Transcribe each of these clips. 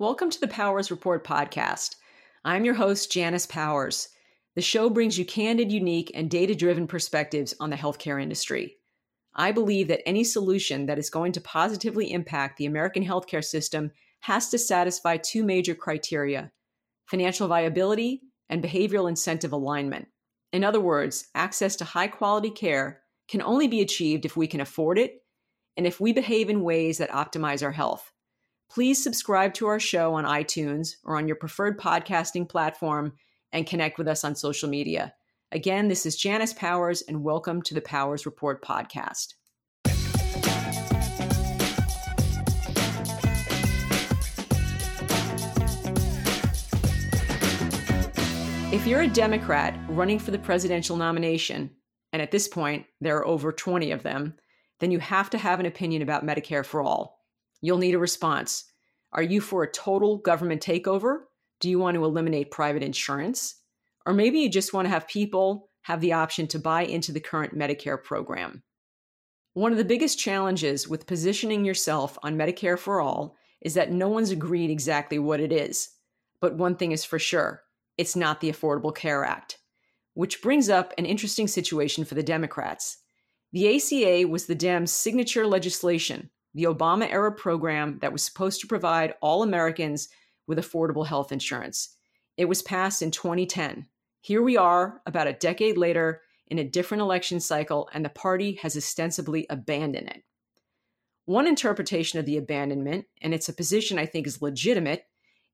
Welcome to the Powers Report podcast. I'm your host, Janice Powers. The show brings you candid, unique, and data driven perspectives on the healthcare industry. I believe that any solution that is going to positively impact the American healthcare system has to satisfy two major criteria financial viability and behavioral incentive alignment. In other words, access to high quality care can only be achieved if we can afford it and if we behave in ways that optimize our health please subscribe to our show on iTunes or on your preferred podcasting platform and connect with us on social media. Again, this is Janice Powers, and welcome to the Powers Report podcast. If you're a Democrat running for the presidential nomination, and at this point there are over 20 of them, then you have to have an opinion about Medicare for all. You'll need a response. Are you for a total government takeover? Do you want to eliminate private insurance? Or maybe you just want to have people have the option to buy into the current Medicare program. One of the biggest challenges with positioning yourself on Medicare for All is that no one's agreed exactly what it is. But one thing is for sure it's not the Affordable Care Act. Which brings up an interesting situation for the Democrats. The ACA was the Dems' signature legislation the Obama era program that was supposed to provide all Americans with affordable health insurance. It was passed in 2010. Here we are, about a decade later, in a different election cycle, and the party has ostensibly abandoned it. One interpretation of the abandonment, and it's a position I think is legitimate,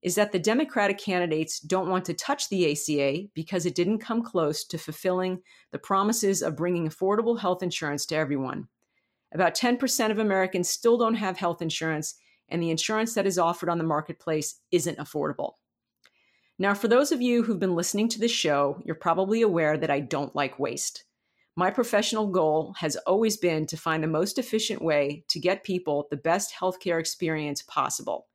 is that the Democratic candidates don't want to touch the ACA because it didn't come close to fulfilling the promises of bringing affordable health insurance to everyone. About 10% of Americans still don't have health insurance, and the insurance that is offered on the marketplace isn't affordable. Now, for those of you who've been listening to this show, you're probably aware that I don't like waste. My professional goal has always been to find the most efficient way to get people the best healthcare experience possible.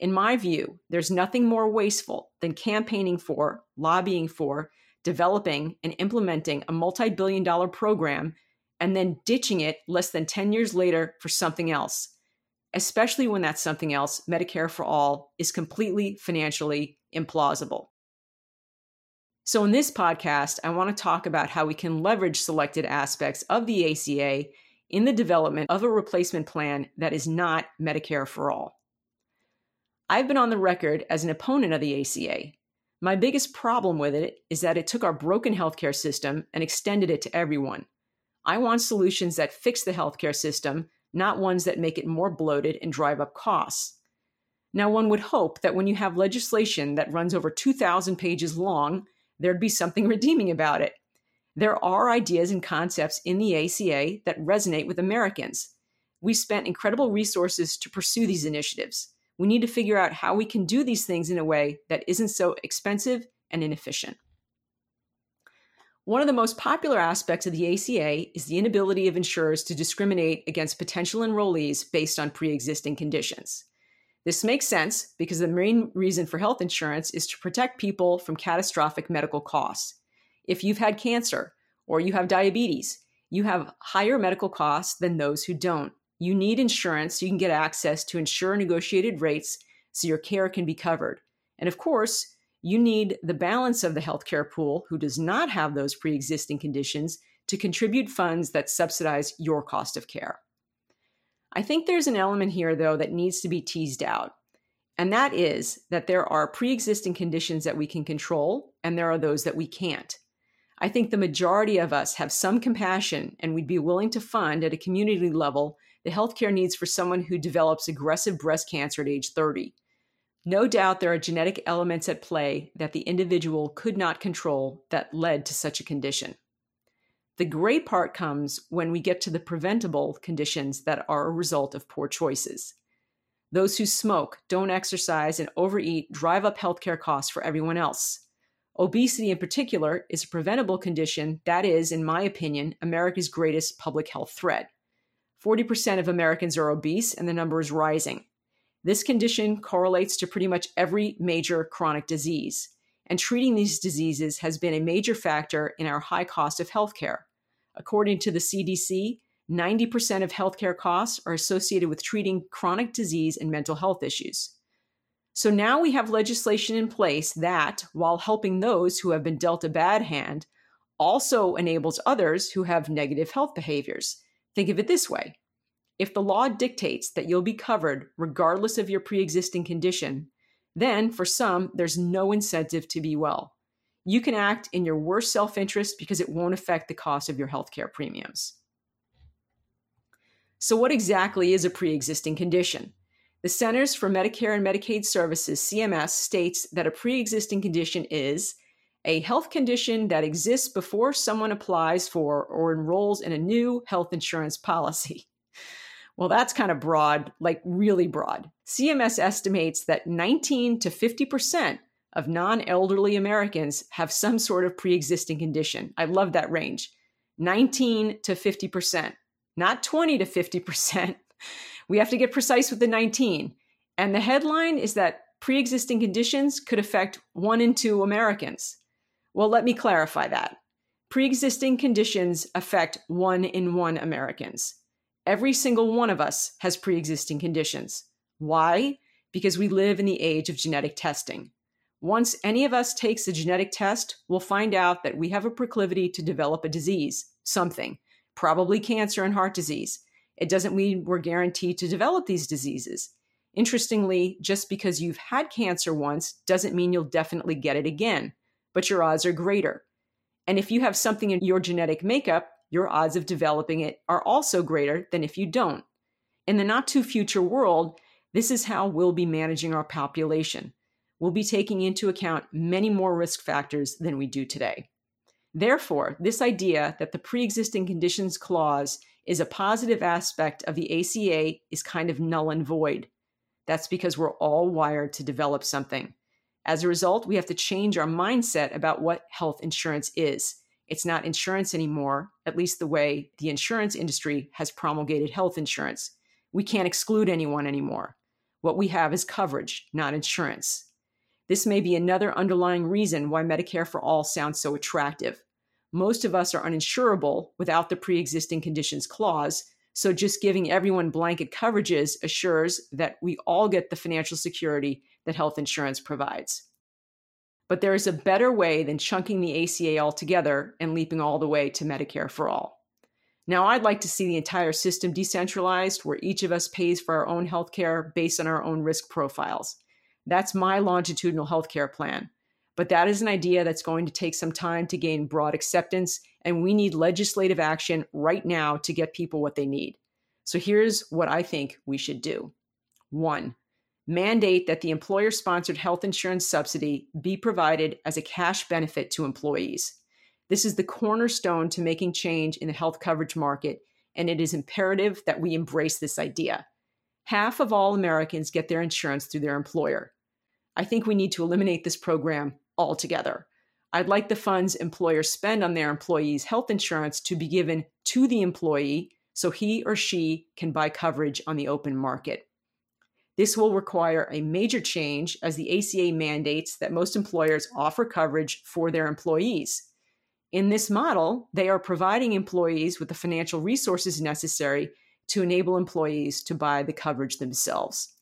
In my view, there's nothing more wasteful than campaigning for, lobbying for, developing, and implementing a multi billion dollar program and then ditching it less than 10 years later for something else, especially when that something else, Medicare for All, is completely financially implausible. So, in this podcast, I want to talk about how we can leverage selected aspects of the ACA in the development of a replacement plan that is not Medicare for All. I've been on the record as an opponent of the ACA. My biggest problem with it is that it took our broken healthcare system and extended it to everyone I want solutions that fix the healthcare system, not ones that make it more bloated and drive up costs. Now, one would hope that when you have legislation that runs over 2,000 pages long, there'd be something redeeming about it. There are ideas and concepts in the ACA that resonate with Americans. We spent incredible resources to pursue these initiatives. We need to figure out how we can do these things in a way that isn't so expensive and inefficient. One of the most popular aspects of the ACA is the inability of insurers to discriminate against potential enrollees based on pre existing conditions. This makes sense because the main reason for health insurance is to protect people from catastrophic medical costs. If you've had cancer or you have diabetes, you have higher medical costs than those who don't. You need insurance so you can get access to insurer negotiated rates so your care can be covered. And of course, you need the balance of the healthcare pool who does not have those pre existing conditions to contribute funds that subsidize your cost of care. I think there's an element here, though, that needs to be teased out. And that is that there are pre existing conditions that we can control, and there are those that we can't. I think the majority of us have some compassion and we'd be willing to fund at a community level the healthcare needs for someone who develops aggressive breast cancer at age 30 no doubt there are genetic elements at play that the individual could not control that led to such a condition. The great part comes when we get to the preventable conditions that are a result of poor choices. Those who smoke, don't exercise, and overeat drive up healthcare costs for everyone else. Obesity, in particular, is a preventable condition that is, in my opinion, America's greatest public health threat. 40% of Americans are obese, and the number is rising. This condition correlates to pretty much every major chronic disease, and treating these diseases has been a major factor in our high cost of healthcare. According to the CDC, 90% of healthcare costs are associated with treating chronic disease and mental health issues. So now we have legislation in place that, while helping those who have been dealt a bad hand, also enables others who have negative health behaviors. Think of it this way if the law dictates that you'll be covered regardless of your pre existing condition, then for some, there's no incentive to be well. You can act in your worst self interest because it won't affect the cost of your healthcare premiums. So, what exactly is a pre existing condition? The Centers for Medicare and Medicaid Services, CMS, states that a pre existing condition is a health condition that exists before someone applies for or enrolls in a new health insurance policy. Well, that's kind of broad, like really broad. CMS estimates that 19 to 50% of non elderly Americans have some sort of pre existing condition. I love that range 19 to 50%, not 20 to 50%. We have to get precise with the 19. And the headline is that pre existing conditions could affect one in two Americans. Well, let me clarify that. Pre existing conditions affect one in one Americans. Every single one of us has pre existing conditions. Why? Because we live in the age of genetic testing. Once any of us takes a genetic test, we'll find out that we have a proclivity to develop a disease, something, probably cancer and heart disease. It doesn't mean we're guaranteed to develop these diseases. Interestingly, just because you've had cancer once doesn't mean you'll definitely get it again, but your odds are greater. And if you have something in your genetic makeup, your odds of developing it are also greater than if you don't. In the not too future world, this is how we'll be managing our population. We'll be taking into account many more risk factors than we do today. Therefore, this idea that the pre existing conditions clause is a positive aspect of the ACA is kind of null and void. That's because we're all wired to develop something. As a result, we have to change our mindset about what health insurance is. It's not insurance anymore, at least the way the insurance industry has promulgated health insurance. We can't exclude anyone anymore. What we have is coverage, not insurance. This may be another underlying reason why Medicare for All sounds so attractive. Most of us are uninsurable without the pre existing conditions clause, so just giving everyone blanket coverages assures that we all get the financial security that health insurance provides. But there is a better way than chunking the ACA altogether and leaping all the way to Medicare for all. Now, I'd like to see the entire system decentralized where each of us pays for our own healthcare based on our own risk profiles. That's my longitudinal healthcare plan. But that is an idea that's going to take some time to gain broad acceptance, and we need legislative action right now to get people what they need. So here's what I think we should do. One, mandate that the employer sponsored health insurance subsidy be provided as a cash benefit to employees. This is the cornerstone to making change in the health coverage market, and it is imperative that we embrace this idea. Half of all Americans get their insurance through their employer. I think we need to eliminate this program altogether. I'd like the funds employers spend on their employees' health insurance to be given to the employee so he or she can buy coverage on the open market. This will require a major change as the ACA mandates that most employers offer coverage for their employees. In this model, they are providing employees with the financial resources necessary to enable employees to buy the coverage themselves.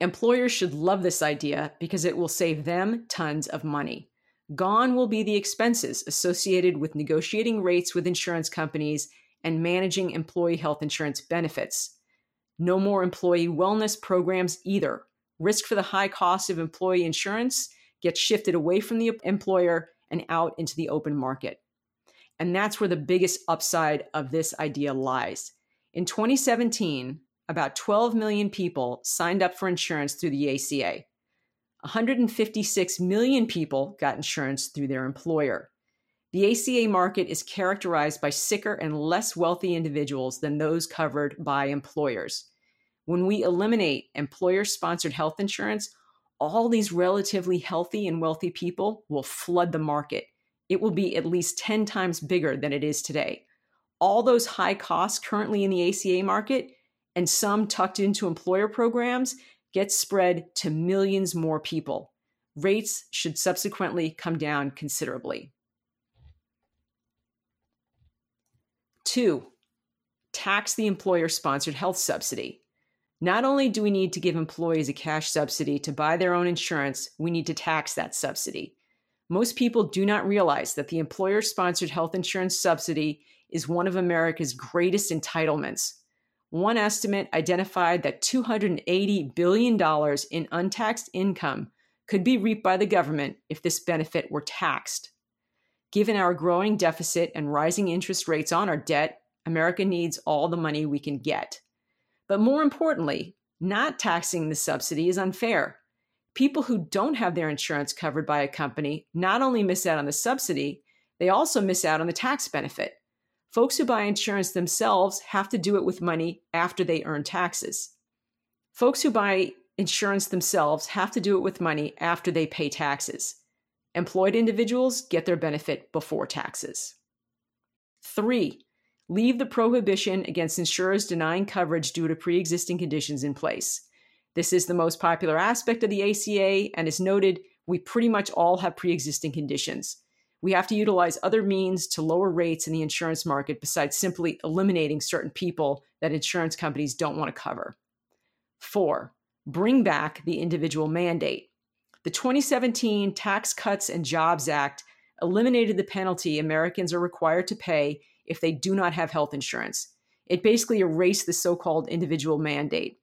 Employers should love this idea because it will save them tons of money. Gone will be the expenses associated with negotiating rates with insurance companies and managing employee health insurance benefits. No more employee wellness programs either. Risk for the high cost of employee insurance gets shifted away from the employer and out into the open market. And that's where the biggest upside of this idea lies. In 2017, about 12 million people signed up for insurance through the ACA. 156 million people got insurance through their employer. The ACA market is characterized by sicker and less wealthy individuals than those covered by employers. When we eliminate employer sponsored health insurance, all these relatively healthy and wealthy people will flood the market. It will be at least 10 times bigger than it is today. All those high costs currently in the ACA market and some tucked into employer programs get spread to millions more people. Rates should subsequently come down considerably. Two, tax the employer sponsored health subsidy. Not only do we need to give employees a cash subsidy to buy their own insurance, we need to tax that subsidy. Most people do not realize that the employer sponsored health insurance subsidy is one of America's greatest entitlements. One estimate identified that $280 billion in untaxed income could be reaped by the government if this benefit were taxed. Given our growing deficit and rising interest rates on our debt, America needs all the money we can get. But more importantly, not taxing the subsidy is unfair people who don't have their insurance covered by a company not only miss out on the subsidy, they also miss out on the tax benefit. Folks who buy insurance themselves have to do it with money after they earn taxes. Folks who buy insurance themselves have to do it with money after they pay taxes. Employed individuals get their benefit before taxes. Three, leave the prohibition against insurers denying coverage due to pre existing conditions in place. This is the most popular aspect of the ACA, and as noted, we pretty much all have pre existing conditions. We have to utilize other means to lower rates in the insurance market besides simply eliminating certain people that insurance companies don't want to cover. Four, bring back the individual mandate. The 2017 Tax Cuts and Jobs Act eliminated the penalty Americans are required to pay if they do not have health insurance. It basically erased the so called individual mandate.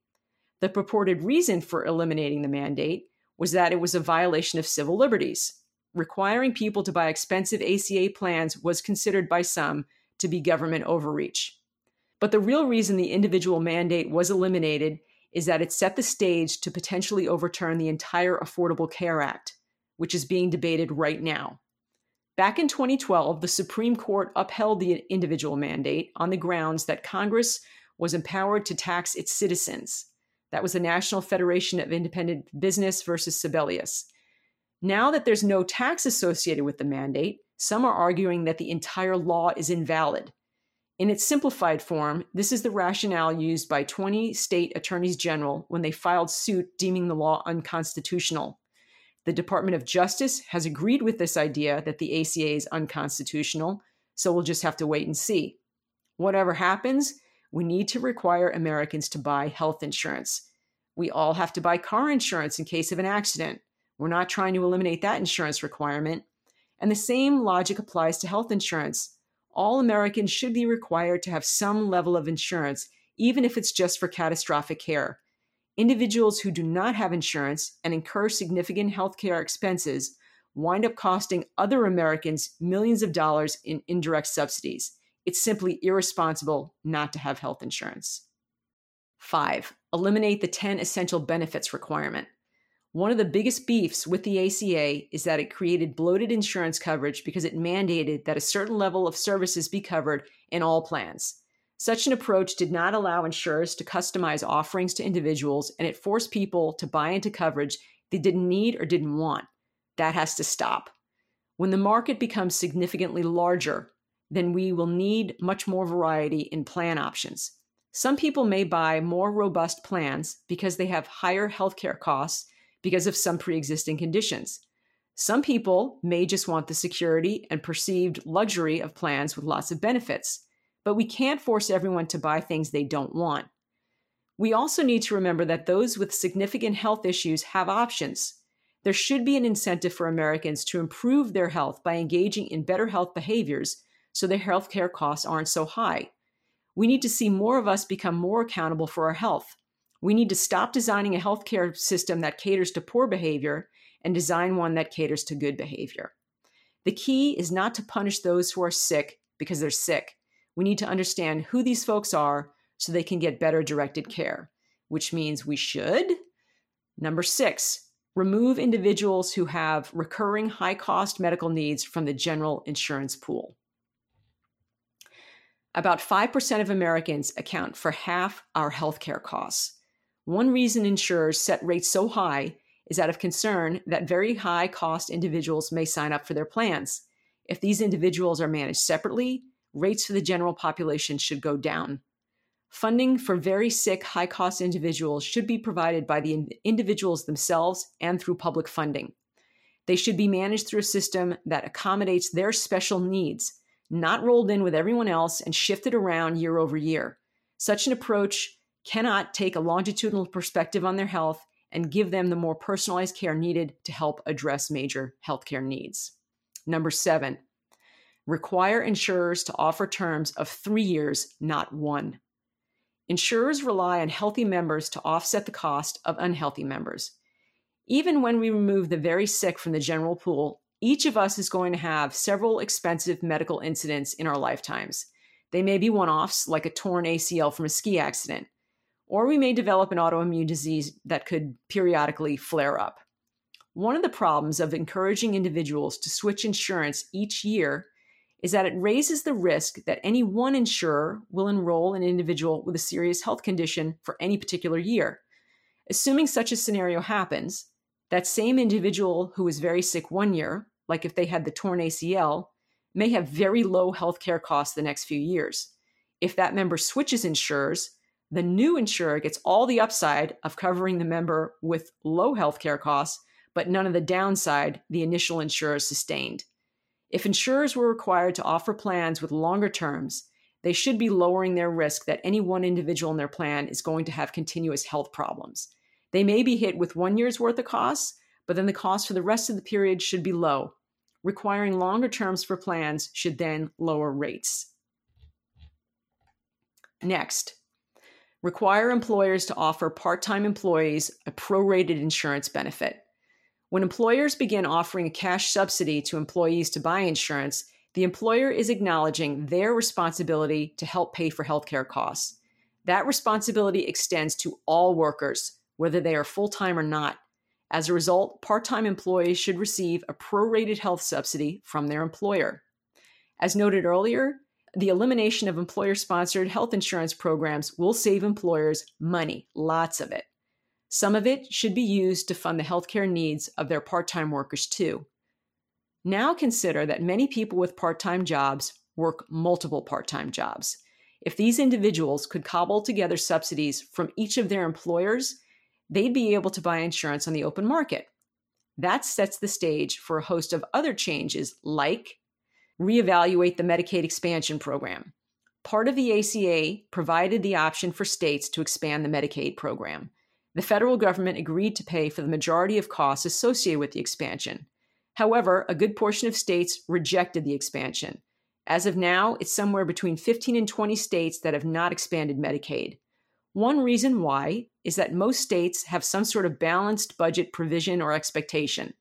The purported reason for eliminating the mandate was that it was a violation of civil liberties. Requiring people to buy expensive ACA plans was considered by some to be government overreach. But the real reason the individual mandate was eliminated is that it set the stage to potentially overturn the entire Affordable Care Act, which is being debated right now. Back in 2012, the Supreme Court upheld the individual mandate on the grounds that Congress was empowered to tax its citizens. That was the National Federation of Independent Business versus Sebelius. Now that there's no tax associated with the mandate, some are arguing that the entire law is invalid. In its simplified form, this is the rationale used by 20 state attorneys general when they filed suit deeming the law unconstitutional. The Department of Justice has agreed with this idea that the ACA is unconstitutional, so we'll just have to wait and see. Whatever happens, we need to require Americans to buy health insurance. We all have to buy car insurance in case of an accident. We're not trying to eliminate that insurance requirement. And the same logic applies to health insurance. All Americans should be required to have some level of insurance, even if it's just for catastrophic care. Individuals who do not have insurance and incur significant healthcare expenses wind up costing other Americans millions of dollars in indirect subsidies. It's simply irresponsible not to have health insurance. Five, eliminate the 10 essential benefits requirement. One of the biggest beefs with the ACA is that it created bloated insurance coverage because it mandated that a certain level of services be covered in all plans. Such an approach did not allow insurers to customize offerings to individuals, and it forced people to buy into coverage they didn't need or didn't want. That has to stop. When the market becomes significantly larger, then we will need much more variety in plan options. Some people may buy more robust plans because they have higher healthcare costs because of some pre existing conditions. Some people may just want the security and perceived luxury of plans with lots of benefits, but we can't force everyone to buy things they don't want. We also need to remember that those with significant health issues have options. There should be an incentive for Americans to improve their health by engaging in better health behaviors so their healthcare costs aren't so high. We need to see more of us become more accountable for our health. We need to stop designing a healthcare system that caters to poor behavior and design one that caters to good behavior. The key is not to punish those who are sick because they're sick. We need to understand who these folks are so they can get better directed care, which means we should. Number six, remove individuals who have recurring high cost medical needs from the general insurance pool. About 5% of Americans account for half our healthcare costs. One reason insurers set rates so high is out of concern that very high cost individuals may sign up for their plans. If these individuals are managed separately, rates for the general population should go down. Funding for very sick, high cost individuals should be provided by the individuals themselves and through public funding. They should be managed through a system that accommodates their special needs not rolled in with everyone else and shifted around year over year. Such an approach cannot take a longitudinal perspective on their health and give them the more personalized care needed to help address major healthcare needs. Number seven, require insurers to offer terms of three years, not one. Insurers rely on healthy members to offset the cost of unhealthy members. Even when we remove the very sick from the general pool, each of us is going to have several expensive medical incidents in our lifetimes. They may be one offs, like a torn ACL from a ski accident, or we may develop an autoimmune disease that could periodically flare up. One of the problems of encouraging individuals to switch insurance each year is that it raises the risk that any one insurer will enroll an individual with a serious health condition for any particular year. Assuming such a scenario happens, that same individual who is very sick one year, like if they had the torn ACL, may have very low healthcare costs the next few years. If that member switches insurers, the new insurer gets all the upside of covering the member with low healthcare costs, but none of the downside the initial insurer sustained. If insurers were required to offer plans with longer terms, they should be lowering their risk that any one individual in their plan is going to have continuous health problems. They may be hit with one year's worth of costs, but then the cost for the rest of the period should be low. Requiring longer terms for plans should then lower rates. Next, require employers to offer part time employees a prorated insurance benefit. When employers begin offering a cash subsidy to employees to buy insurance, the employer is acknowledging their responsibility to help pay for healthcare costs. That responsibility extends to all workers, whether they are full time or not. As a result, part time employees should receive a prorated health subsidy from their employer. As noted earlier, the elimination of employer sponsored health insurance programs will save employers money, lots of it. Some of it should be used to fund the healthcare needs of their part time workers, too. Now consider that many people with part time jobs work multiple part time jobs. If these individuals could cobble together subsidies from each of their employers, they'd be able to buy insurance on the open market. That sets the stage for a host of other changes, like reevaluate the Medicaid expansion program. Part of the ACA provided the option for states to expand the Medicaid program. The federal government agreed to pay for the majority of costs associated with the expansion. However, a good portion of states rejected the expansion. As of now, it's somewhere between 15 and 20 states that have not expanded Medicaid. One reason why is that most states have some sort of balanced budget provision or expectation.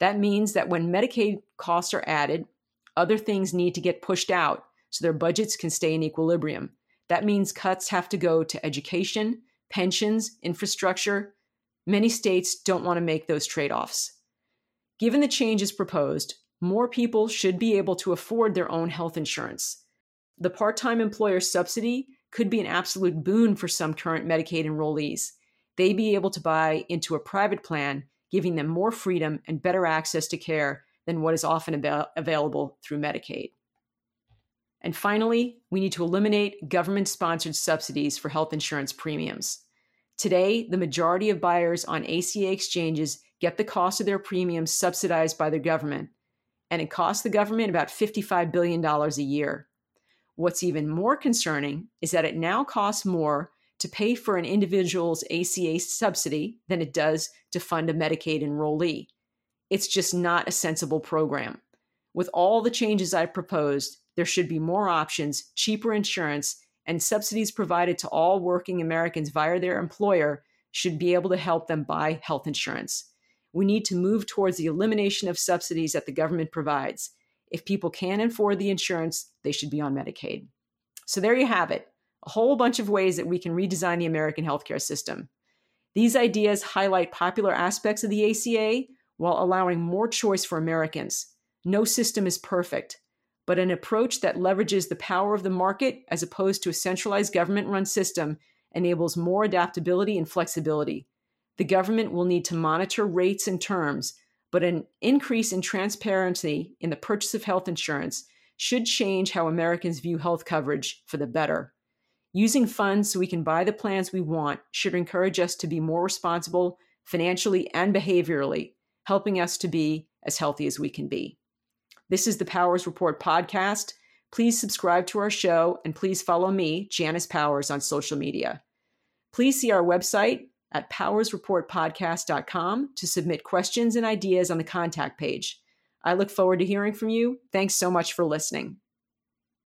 That means that when Medicaid costs are added, other things need to get pushed out so their budgets can stay in equilibrium. That means cuts have to go to education, pensions, infrastructure. Many states don't want to make those trade offs. Given the changes proposed, more people should be able to afford their own health insurance. The part time employer subsidy could be an absolute boon for some current Medicaid enrollees. They'd be able to buy into a private plan, giving them more freedom and better access to care than what is often ab- available through Medicaid. And finally, we need to eliminate government sponsored subsidies for health insurance premiums. Today, the majority of buyers on ACA exchanges get the cost of their premiums subsidized by the government, and it costs the government about $55 billion a year. What's even more concerning is that it now costs more to pay for an individual's ACA subsidy than it does to fund a Medicaid enrollee. It's just not a sensible program. With all the changes I've proposed, there should be more options, cheaper insurance, and subsidies provided to all working Americans via their employer should be able to help them buy health insurance. We need to move towards the elimination of subsidies that the government provides if people can afford the insurance, they should be on Medicaid. So there you have it a whole bunch of ways that we can redesign the American healthcare system. These ideas highlight popular aspects of the ACA while allowing more choice for Americans. No system is perfect, but an approach that leverages the power of the market as opposed to a centralized government run system enables more adaptability and flexibility. The government will need to monitor rates and terms but an increase in transparency in the purchase of health insurance should change how Americans view health coverage for the better. Using funds so we can buy the plans we want should encourage us to be more responsible financially and behaviorally, helping us to be as healthy as we can be. This is the Powers Report podcast. Please subscribe to our show and please follow me, Janice Powers, on social media. Please see our website at powersreportpodcast.com to submit questions and ideas on the contact page. I look forward to hearing from you. Thanks so much for listening.